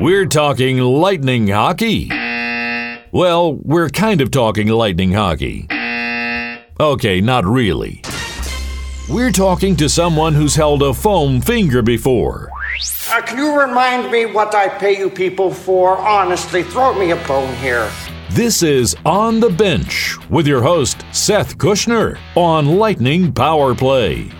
We're talking lightning hockey. Well, we're kind of talking lightning hockey. Okay, not really. We're talking to someone who's held a foam finger before. Uh, can you remind me what I pay you people for? Honestly, throw me a bone here. This is On the Bench with your host, Seth Kushner, on Lightning Power Play.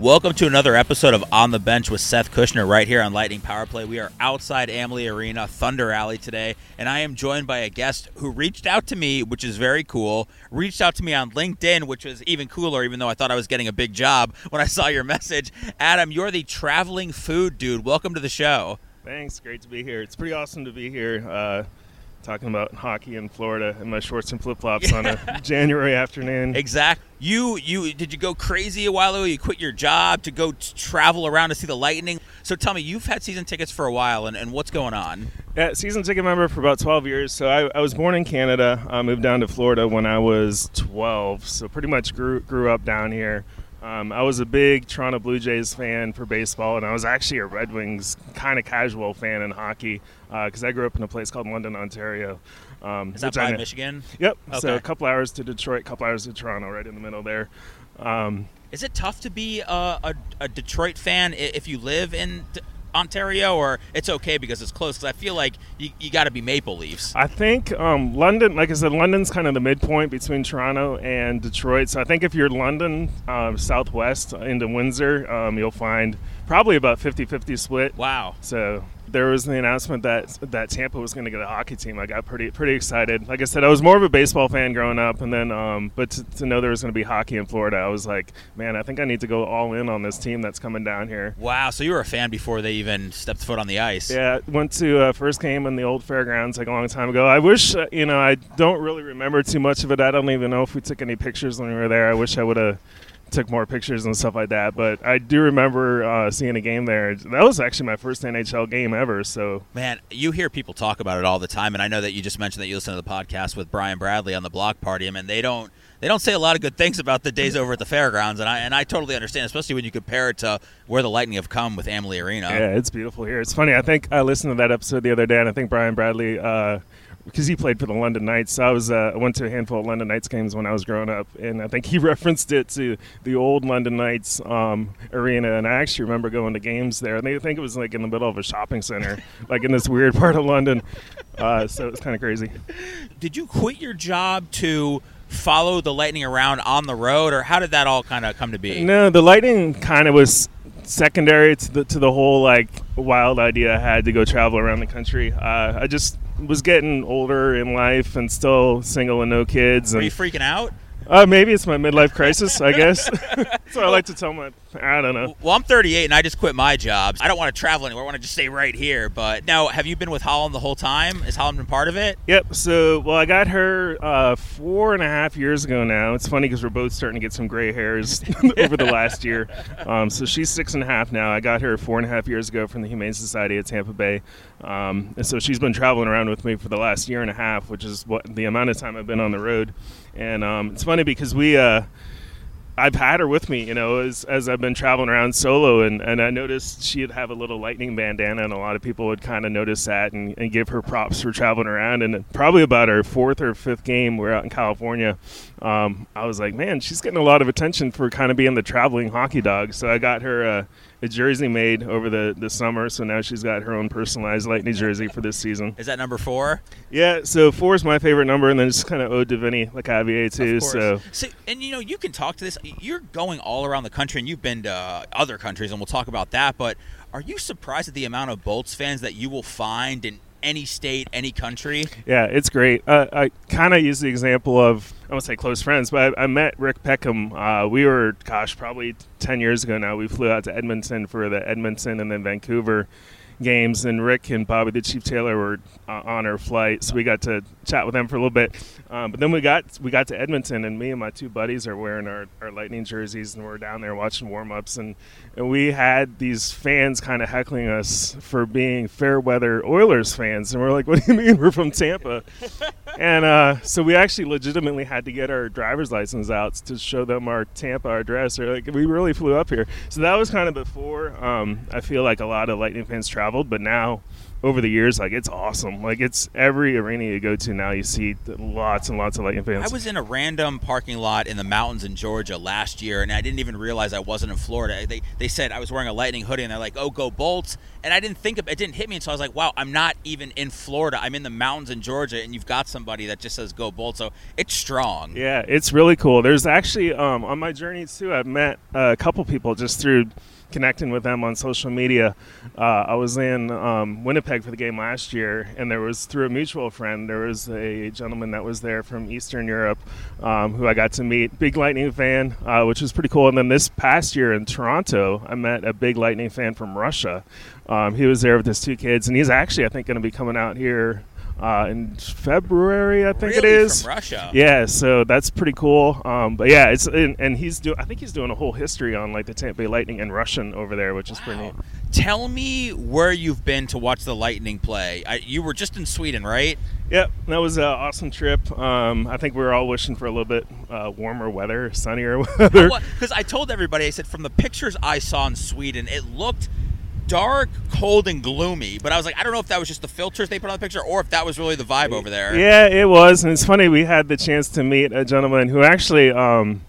Welcome to another episode of On the Bench with Seth Kushner right here on Lightning Power Play. We are outside Amalie Arena, Thunder Alley today, and I am joined by a guest who reached out to me, which is very cool. Reached out to me on LinkedIn, which was even cooler, even though I thought I was getting a big job when I saw your message. Adam, you're the traveling food dude. Welcome to the show. Thanks. Great to be here. It's pretty awesome to be here. Uh, talking about hockey in Florida in my shorts and flip flops on a January afternoon. Exact. You you did you go crazy a while ago? You quit your job to go t- travel around to see the Lightning. So tell me, you've had season tickets for a while, and, and what's going on? Yeah, season ticket member for about 12 years. So I, I was born in Canada. I moved down to Florida when I was 12. So pretty much grew grew up down here. Um, I was a big Toronto Blue Jays fan for baseball, and I was actually a Red Wings kind of casual fan in hockey because uh, I grew up in a place called London, Ontario. Um, Is that by Michigan? Yep. Okay. So a couple hours to Detroit, a couple hours to Toronto, right in the middle there. Um, Is it tough to be a, a, a Detroit fan if you live in Ontario, or it's okay because it's close? Because I feel like you, you got to be Maple Leafs. I think um, London, like I said, London's kind of the midpoint between Toronto and Detroit. So I think if you're London, uh, southwest into Windsor, um, you'll find probably about 50-50 split. Wow. So there was the announcement that that Tampa was going to get a hockey team, I got pretty pretty excited. Like I said, I was more of a baseball fan growing up, and then um, but to, to, know there was going to be hockey in Florida, I was like, man, I think I need to go all in on this team that's coming down here. Wow, so you were a fan before they even stepped foot on the ice? Yeah, went to uh, first game in the old fairgrounds like a long time ago. I wish uh, you know I don't really remember too much of it. I don't even know if we took any pictures when we were there. I wish I would have took more pictures and stuff like that. But I do remember uh, seeing a game there. That was actually my first NHL game ever. So man, you hear people talk about it all the time, and I know that you just mentioned that you listen to the podcast with Brian Bradley on the Block Party. I mean, they don't they don't say a lot of good things about the days over at the fairgrounds, and I and I totally understand, especially when you compare it to where the Lightning have come with Amalie Arena. Yeah, it's beautiful here. It's funny. I think I listened to that episode the other day, and I think Brian Bradley. Uh, because he played for the London Knights. I was uh, I went to a handful of London Knights games when I was growing up, and I think he referenced it to the old London Knights um, arena. And I actually remember going to games there, and they think it was like in the middle of a shopping center, like in this weird part of London. Uh, so it's kind of crazy. Did you quit your job to? follow the lightning around on the road or how did that all kind of come to be no the lightning kind of was secondary to the to the whole like wild idea I had to go travel around the country. Uh, I just was getting older in life and still single and no kids. And, Are you freaking out? Uh, maybe it's my midlife crisis, I guess. so I like to tell my, I don't know. Well, I'm 38 and I just quit my job. I don't want to travel anywhere. I want to just stay right here. But now, have you been with Holland the whole time? Has Holland been part of it? Yep. So, well, I got her uh, four and a half years ago now. It's funny because we're both starting to get some gray hairs over the last year. Um, so she's six and a half now. I got her four and a half years ago from the Humane Society at Tampa Bay. Um, and so she's been traveling around with me for the last year and a half, which is what the amount of time I've been on the road. And um, it's funny because we, uh, I've had her with me, you know, as, as I've been traveling around solo, and, and I noticed she'd have a little lightning bandana, and a lot of people would kind of notice that and, and give her props for traveling around. And probably about her fourth or fifth game, we're out in California. Um, I was like, man, she's getting a lot of attention for kind of being the traveling hockey dog. So I got her. Uh, a jersey made over the, the summer, so now she's got her own personalized Lightning jersey for this season. Is that number four? Yeah, so four is my favorite number, and then it's kind of ode to Vinny Lecavalier too. So. so, and you know, you can talk to this. You're going all around the country, and you've been to uh, other countries, and we'll talk about that. But are you surprised at the amount of Bolts fans that you will find in any state, any country? Yeah, it's great. Uh, I kind of use the example of I won't say close friends, but I, I met Rick Peckham. Uh, we were, gosh, probably ten years ago now. We flew out to Edmonton for the Edmonton and then Vancouver games, and Rick and Bobby the Chief Taylor were uh, on our flight, so we got to chat with them for a little bit. Um, but then we got we got to Edmonton, and me and my two buddies are wearing our, our Lightning jerseys, and we're down there watching warm ups, and, and we had these fans kind of heckling us for being fair weather Oilers fans, and we're like, "What do you mean we're from Tampa?" and uh, so we actually legitimately had to get our driver's license out to show them our Tampa address. Or like we really flew up here. So that was kind of before. Um, I feel like a lot of Lightning fans traveled, but now over the years, like it's awesome. Like it's every arena you go to now, you see lots and lots of Lightning fans. I was in a random parking lot in the mountains in Georgia last year, and I didn't even realize I wasn't in Florida. They, they said I was wearing a Lightning hoodie, and they're like, "Oh, go Bolts!" And I didn't think of, it didn't hit me until I was like, "Wow, I'm not even in Florida. I'm in the mountains in Georgia, and you've got somebody that just says go Bolts." So it's strong. Yeah, it's really cool. There's actually um, on my journeys too. I've met a couple people just through connecting with them on social media. Uh, I was in um, Winnipeg for the game last year, and there was through a mutual friend. There was a gentleman that was there from Eastern Europe um, who I got to meet. Big Lightning fan, uh, which was pretty cool. And then this past year in Toronto, I met a big Lightning fan from Russia. Um, he was there with his two kids, and he's actually, I think, going to be coming out here uh, in February, I think really? it is. From Russia. Yeah, so that's pretty cool. Um, but yeah, it's and, and he's doing. I think he's doing a whole history on like the Tampa Bay Lightning and Russian over there, which is pretty neat. Tell me where you've been to watch the Lightning play. I, you were just in Sweden, right? Yep, that was an awesome trip. Um, I think we were all wishing for a little bit uh, warmer weather, sunnier weather. Because I told everybody, I said from the pictures I saw in Sweden, it looked dark, cold, and gloomy. But I was like, I don't know if that was just the filters they put on the picture or if that was really the vibe over there. Yeah, it was. And it's funny, we had the chance to meet a gentleman who actually um,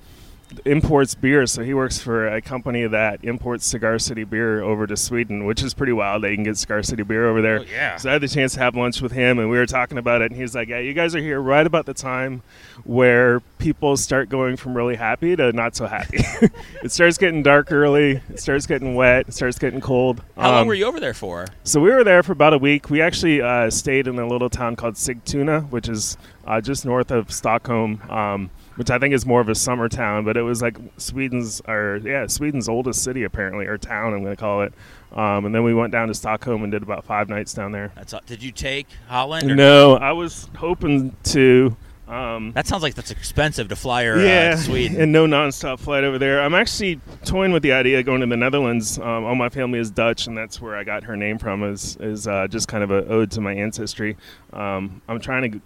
imports beer. So he works for a company that imports Cigar City beer over to Sweden, which is pretty wild. They can get Cigar City beer over there. Oh, yeah. So I had the chance to have lunch with him, and we were talking about it. And he's like, "Yeah, you guys are here right about the time where people start going from really happy to not so happy. it starts getting dark early. It starts getting wet. It starts getting cold. How long Um, were you over there for? so we were there for about a week. We actually uh, stayed in a little town called Sigtuna, which is uh, just north of Stockholm, um, which I think is more of a summer town. But it was like Sweden's, or yeah, Sweden's oldest city apparently, or town. I'm going to call it. Um, and then we went down to Stockholm and did about five nights down there. That's all. Did you take Holland? Or No, I was hoping to. Um, That sounds like that's expensive to fly her yeah, uh, to Sweden. and no nonstop flight over there. I'm actually toying with the idea of going to the Netherlands. Um, all my family is Dutch, and that's where I got her name from. Is is uh, just kind of a ode to my ancestry. Um, I'm trying to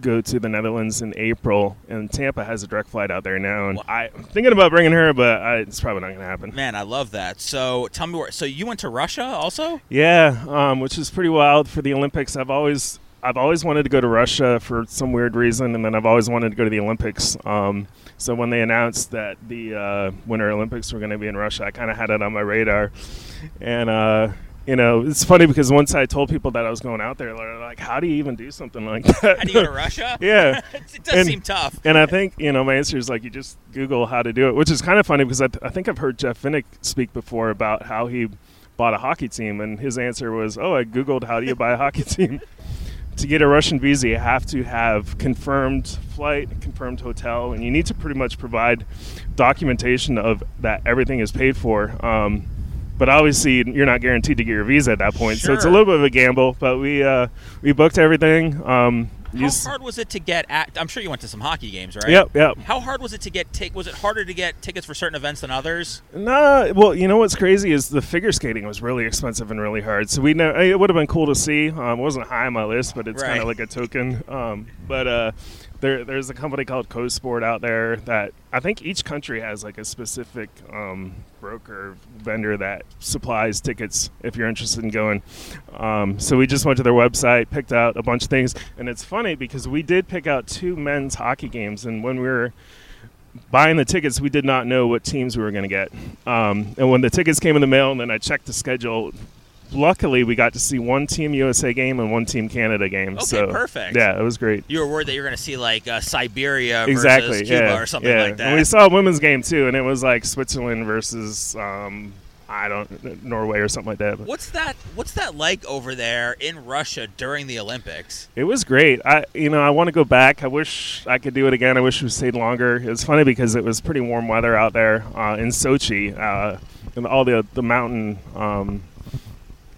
go to the Netherlands in April, and Tampa has a direct flight out there now. And I'm thinking about bringing her, but I, it's probably not going to happen. Man, I love that. So tell me where. So you went to Russia also? Yeah, um, which is pretty wild for the Olympics. I've always I've always wanted to go to Russia for some weird reason, and then I've always wanted to go to the Olympics. Um, so when they announced that the uh, Winter Olympics were going to be in Russia, I kind of had it on my radar. And uh, you know, it's funny because once I told people that I was going out there, they're like, "How do you even do something like that?" How do you go to Russia? Yeah. it does And- seem tough. And I think you know my answer is like you just Google how to do it, which is kind of funny because I, I think I've heard Jeff Vinik speak before about how he bought a hockey team, and his answer was, "Oh, I googled how do you buy a hockey team." to get a Russian visa, you have to have confirmed flight, confirmed hotel, and you need to pretty much provide documentation of that everything is paid for. Um, but obviously, you're not guaranteed to get your visa at that point, so it's a little bit of a gamble. But we uh, we booked everything. Um, How used- hard was it to get? At, I'm sure you went to some hockey games, right? Yep, yep. How hard was it to get? Take, was it harder to get tickets for certain events than others? Nah, well, you know what's crazy is the figure skating was really expensive and really hard. So we know it would have been cool to see. Um, it wasn't high on my list, but it's kind of like a token. Um, but uh, there, there's a company called CoSport out there that I think each country has like a specific um, broker vendor that supplies tickets if you're interested in going. Um, so we just went to their website, picked out a bunch of things, and it's funny because we did pick out two men's hockey games, and when we were buying the tickets, we did not know what teams we were going to get. Um, and when the tickets came in the mail, and then I checked the schedule, luckily we got to see one Team USA game and one Team Canada game. Okay, so perfect. Yeah, it was great. You were worried that you were going to see like uh, Siberia Exactly. versus Cuba yeah. or something yeah. like that. And we saw a women's game too, and it was like Switzerland versus um, I don't Norway or something like that. But What's that? What's that like over there in Russia during the Olympics? It was great. I, you know, I want to go back. I wish I could do it again. I wish we stayed longer. It was funny because it was pretty warm weather out there uh, in Sochi, uh, and all the the mountain um,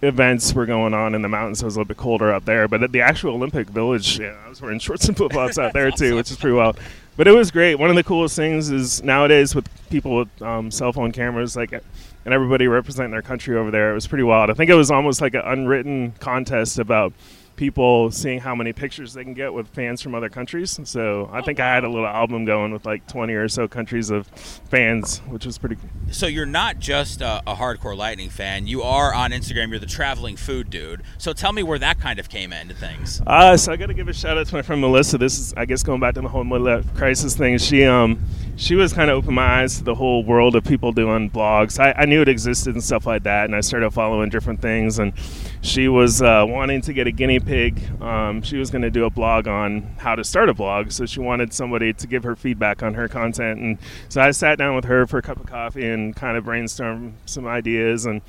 events were going on in the mountains. So it was a little bit colder up there. But at the actual Olympic Village, yeah, I was wearing shorts and flip flops out there too, which is pretty wild. But it was great. One of the coolest things is nowadays with people with um, cell phone cameras, like, and everybody representing their country over there. It was pretty wild. I think it was almost like an unwritten contest about people seeing how many pictures they can get with fans from other countries. So I think I had a little album going with like 20 or so countries of fans, which was pretty. Cool. So you're not just a, a hardcore Lightning fan. You are on Instagram. You're the traveling food dude. So tell me where that kind of came into things. Uh, so I got to give a shout out to my friend Melissa. This is, I guess, going back to the whole midlife crisis thing. She um she was kind of opened my eyes to the whole world of people doing blogs. I, I knew it existed and stuff like that, and I started following different things. And she was uh, wanting to get a guinea pig. Um, she was going to do a blog on how to start a blog, so she wanted somebody to give her feedback on her content. And so I sat down with her for a cup of coffee and kind of brainstormed some ideas and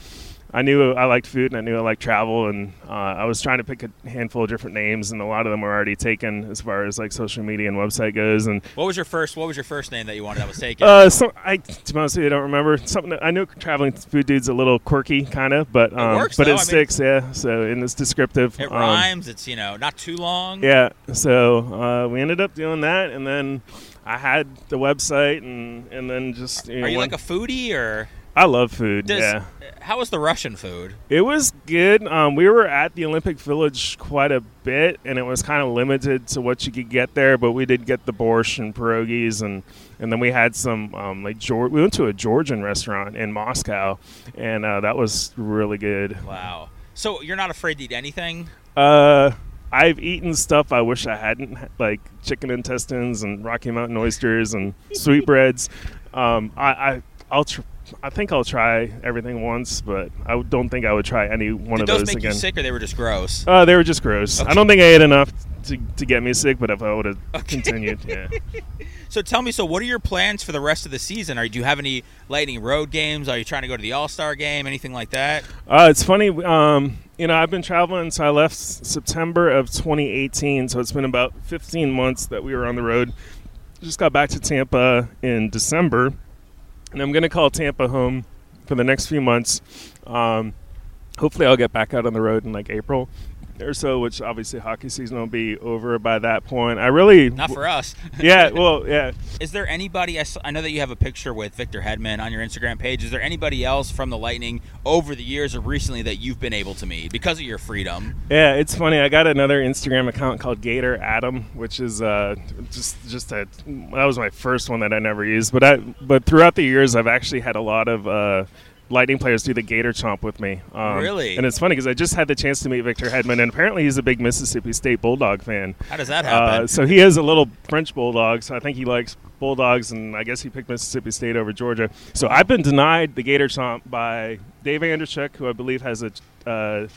I knew I liked food and I knew I liked travel, and uh, I was trying to pick a handful of different names, and a lot of them were already taken as far as like social media and website goes. And what was your first? What was your first name that you wanted that was taken? Uh, so I, to be honest with you, I don't remember something. I know traveling food dude's a little quirky, kind of, but um, it works, but though. it I sticks, mean, yeah. So and it's descriptive. It um, rhymes. It's you know not too long. Yeah. So uh, we ended up doing that, and then I had the website, and and then just you are you one, like a foodie or? I love food. Does, yeah. How was the Russian food? It was good. Um, we were at the Olympic Village quite a bit, and it was kind of limited to what you could get there. But we did get the borscht and pierogies, and and then we had some um, like George. We went to a Georgian restaurant in Moscow, and uh, that was really good. Wow. So you're not afraid to eat anything? Uh, I've eaten stuff I wish I hadn't, like chicken intestines and Rocky Mountain oysters and sweetbreads. Um, I, I I'll tr- I think I'll try everything once, but I don't think I would try any one Did of those those make again. you sick, or they were just gross? Uh, they were just gross. Okay. I don't think I ate enough to, to get me sick, but if I would have continued, yeah. So tell me, so what are your plans for the rest of the season? Are do you have any Lightning road games? Are you trying to go to the All Star game? Anything like that? Uh, it's funny. Um, you know, I've been traveling, so I left September of 2018, so it's been about 15 months that we were on the road. Just got back to Tampa in December, and I'm going to call Tampa home for the next few months. Um, hopefully, I'll get back out on the road in like April or so, which obviously hockey season will be over by that point. I really Not for us. yeah, well, yeah. Is there anybody? I know that you have a picture with Victor Hedman on your Instagram page. Is there anybody else from the Lightning over the years or recently that you've been able to meet because of your freedom? Yeah, it's funny. I got another Instagram account called Gator Adam, which is uh, just just a that was my first one that I never used. But I but throughout the years, I've actually had a lot of uh, Lightning players do the Gator Chomp with me. Um, Really? And it's funny because I just had the chance to meet Victor Hedman, and apparently he's a big Mississippi State Bulldog fan. How does that happen? Uh, so he is a little French bulldog. So I think he likes bulldogs, and I guess he picked Mississippi State over Georgia. So I've been denied the Gator Chomp by Dave Andreychuk, who I believe has a uh,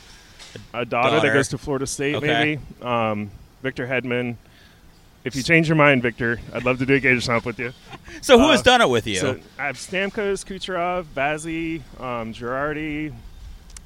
a daughter, Daughter. that goes to Florida State, Okay. maybe. Um, Victor Hedman. If you change your mind, Victor, I'd love to do a Gator Chomp with you. so who has uh, done it with you? So I have Stamkos, Kucherov, Vazzy, um, Girardi,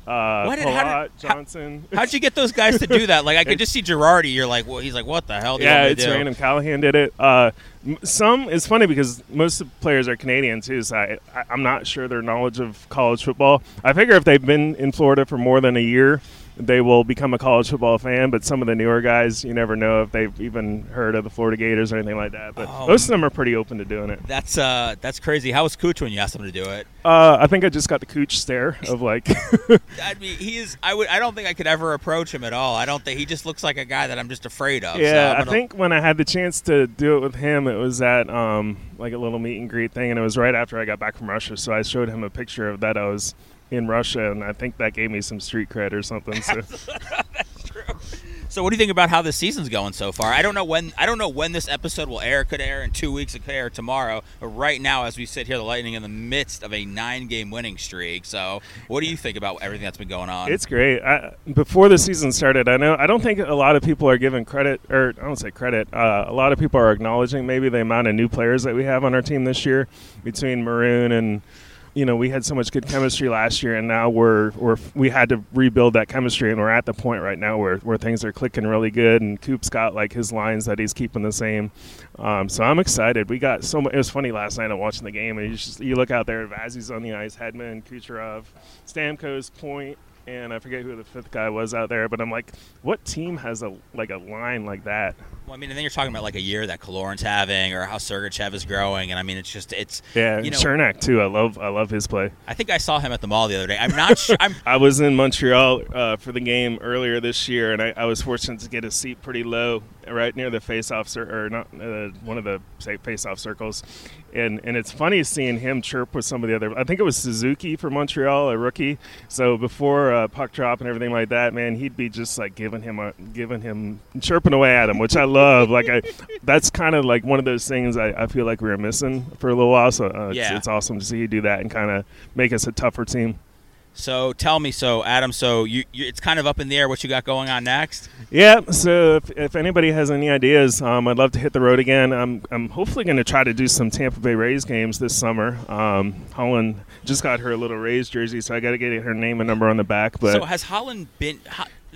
uh, Why did- how did- Johnson. How'd you get those guys to do that? Like I could just see Girardi. You're like, well, he's like, what the hell? Do yeah, it's do? random. Callahan did it. Uh, m- some it's funny because most of the players are Canadian too, so I, I, I'm not sure their knowledge of college football. I figure if they've been in Florida for more than a year, they will become a college football fan. But some of the newer guys, you never know if they've even heard of the Florida Gators or anything like that. But Oh, most of them are pretty open to doing it. That's uh, that's crazy. How was Cooch when you asked him to do it? Uh, I think I just got the cooch stare of like, I mean, he is. I would. I don't think I could ever approach him at all. I don't think he just looks like a guy that I'm just afraid of. yeah. I'm I think when I had the chance to do it with him, it was at um, like a little meet and greet thing, and it was right after I got back from Russia. So I showed him a picture of that I was in Russia, and I think that gave me some street cred or something. So So, what do you think about how this season's going so far? I don't know when. I don't know when this episode will air. It could air in two weeks. It could air tomorrow. But right now, as we sit here, the Lightning in the midst of a nine-game winning streak. So, what do you think about everything that's been going on? it's great. I, before the season started, I know I don't think a lot of people are giving credit, or I don't say credit. Uh, a lot of people are acknowledging maybe the amount of new players that we have on our team this year, between Maroon and you know, we had so much good chemistry last year, and now we're we're we had to rebuild that chemistry, and we're at the point right now where, where things are clicking really good, and Coop's got like his lines that he's keeping the same. Um, so I'm excited. We got so much. It was funny last night. I'm watching the game, and you just you look out there, Vazzy's on the ice, Hedman, Kucherov, Stamkos, Point, and I forget who the fifth guy was out there, but I'm like, what team has a like a line like that? Well, I mean, and then you're talking about like a year that Killorn's having, or how Sergachev is growing, and I mean, it's just it's Yeah, you know. Cernak too. I love I love his play. I think I saw him at the mall the other day. I'm not sure. I'm I was in Montreal uh, for the game earlier this year, and I, I was fortunate to get a seat pretty low, right near the face-off cir- or not uh, one of the say face-off circles, and and it's funny seeing him chirp with some of the other. I think it was Suzuki for Montreal, a rookie. So before uh, puck drop and everything like that, man, he'd be just like giving him a giving him chirping away at him, which I love. Like I, that's kind of like one of those things I, I feel like we were missing for a little while. So uh, it's, Yeah. it's awesome to see you do that and kind of make us a tougher team. so tell me, so Adam, so you, you it's kind of up in the air what you got going on next. Yeah, so if, if anybody has any ideas, um, I'd love to hit the road again. I'm, I'm hopefully going to try to do some Tampa Bay Rays games this summer. Um, Holland just got her little Rays jersey, so I got to get her name and number on the back. But so has Holland been?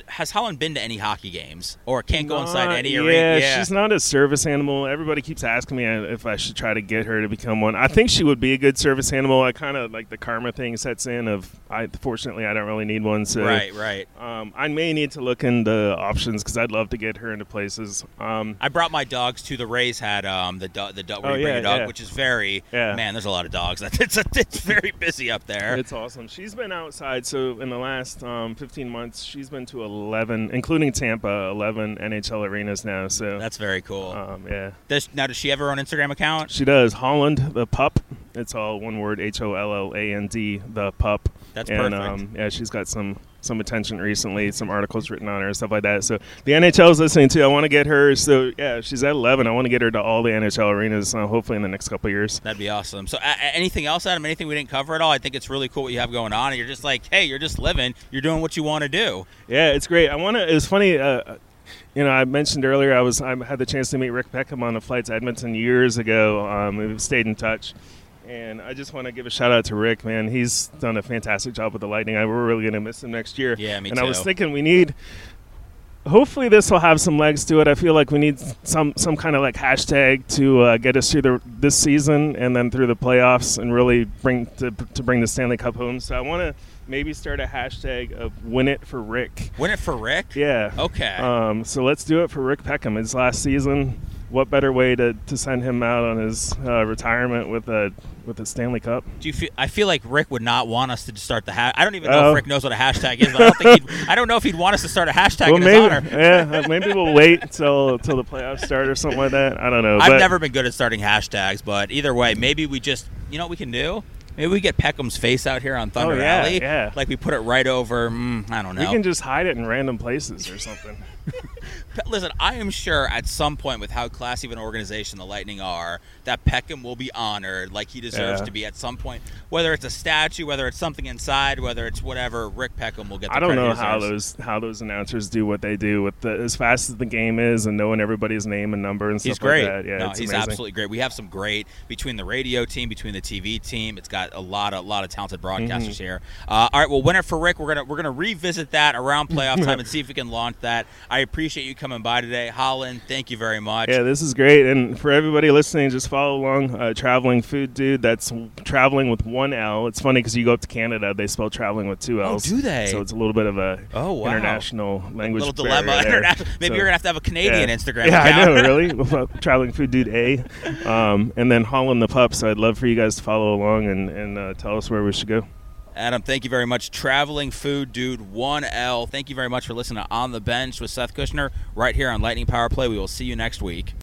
Has Holland been to any hockey games, or can't go inside any yeah, arena? she's not a service animal. Everybody keeps asking me if I should try to get her to become one. I think she would be a good service animal. I kind of like the karma thing sets in of I fortunately I don't really need one. So right, right. Um, I may need to look into options because I'd love to get her into places. Um, I brought my dogs to the Rays had um the do- the dog where Oh, you bring yeah, dog, yeah. which is very Yeah. man. There's a lot of dogs. It's it's very busy up there. It's awesome. She's been outside. So in the last um, 15 months, she's been to 11, including Tampa, 11 NHL arenas now. So That's very cool. um, yeah, Does, now, does she have her own Instagram account? she does. Holland the pup. It's all one word: H O L L A N D the pup. That's and, perfect. Um, yeah, she's got some some attention recently. Some articles written on her and stuff like that. So the NHL is listening too. I want to get her. So yeah, she's at 11. I want to get her to all the NHL arenas. Uh, hopefully in the next couple of years. That'd be awesome. So, a- anything else, Adam? Anything we didn't cover at all? I think it's really cool what you have going on, and you're just like, hey, you're just living. You're doing what you want to do. Yeah, it's great. I want to. It was funny. Uh, you know, I mentioned earlier I was I had the chance to meet Rick Peckham on a flight to Edmonton years ago. Um, we've stayed in touch, and I just want to give a shout out to Rick. Man, he's done a fantastic job with the Lightning. I we're really gonna miss him next year. Yeah, me too. and I was thinking we need. Hopefully this will have some legs to it. I feel like we need some some kind of like hashtag to uh, get us through the this season and then through the playoffs and really bring to, to bring the Stanley Cup home. So I want to maybe start a hashtag of win it for Rick. Win it for Rick. Yeah. Okay. Um, so let's do it for Rick Peckham. His last season. What better way to, to send him out on his uh, retirement with a with a Stanley Cup? Do you feel? I feel like Rick would not want us to start the hash. I don't even know Oh. if Rick knows what a hashtag is. But I don't think he'd, I don't know if he'd want us to start a hashtag well, in his honor. yeah, uh, maybe we'll wait till till the playoffs start or something like that. I don't know. I've but never been good at starting hashtags, but either way, maybe we just, you know, what we can do. Maybe we get Peckham's face out here on Thunder Oh, yeah, Alley. yeah. Like we put it right over. Mm, I don't know. we can just hide it in random places or something. Listen, I am sure at some point, with how classy of an organization the Lightning are, that Peckham will be honored like he deserves Yeah. to be at some point. Whether it's a statue, whether it's something inside, whether it's whatever, Rick Peckham will get. The I don't know how those how those announcers do what they do with the as fast as the game is and knowing everybody's name and number and He's stuff great. like that. Yeah, no, he's amazing. absolutely great. We have some great between the radio team, between the TV team. It's got a lot of lot of talented broadcasters Mm-hmm. here. Uh, all right, well, winner for Rick. We're gonna we're gonna revisit that around playoff time and see if we can launch that. I appreciate you coming by today, Holland. Thank you very much. Yeah, this is great. And for everybody listening, just follow along. Uh, traveling Food Dude, that's traveling with one L. It's funny because you go up to Canada, they spell traveling with two L's. Oh, do they? So it's a little bit of a Oh, wow. international language A little dilemma. International- Maybe So- you're gonna have to have a Canadian yeah. Instagram Yeah, account. I know, really. Traveling Food Dude A, um, and then Holland the Pup. So I'd love for you guys to follow along and, and uh, tell us where we should go. Adam, thank you very much. Traveling Food Dude 1L. Thank you very much for listening to On the Bench with Seth Kushner right here on Lightning Power Play. We will see you next week.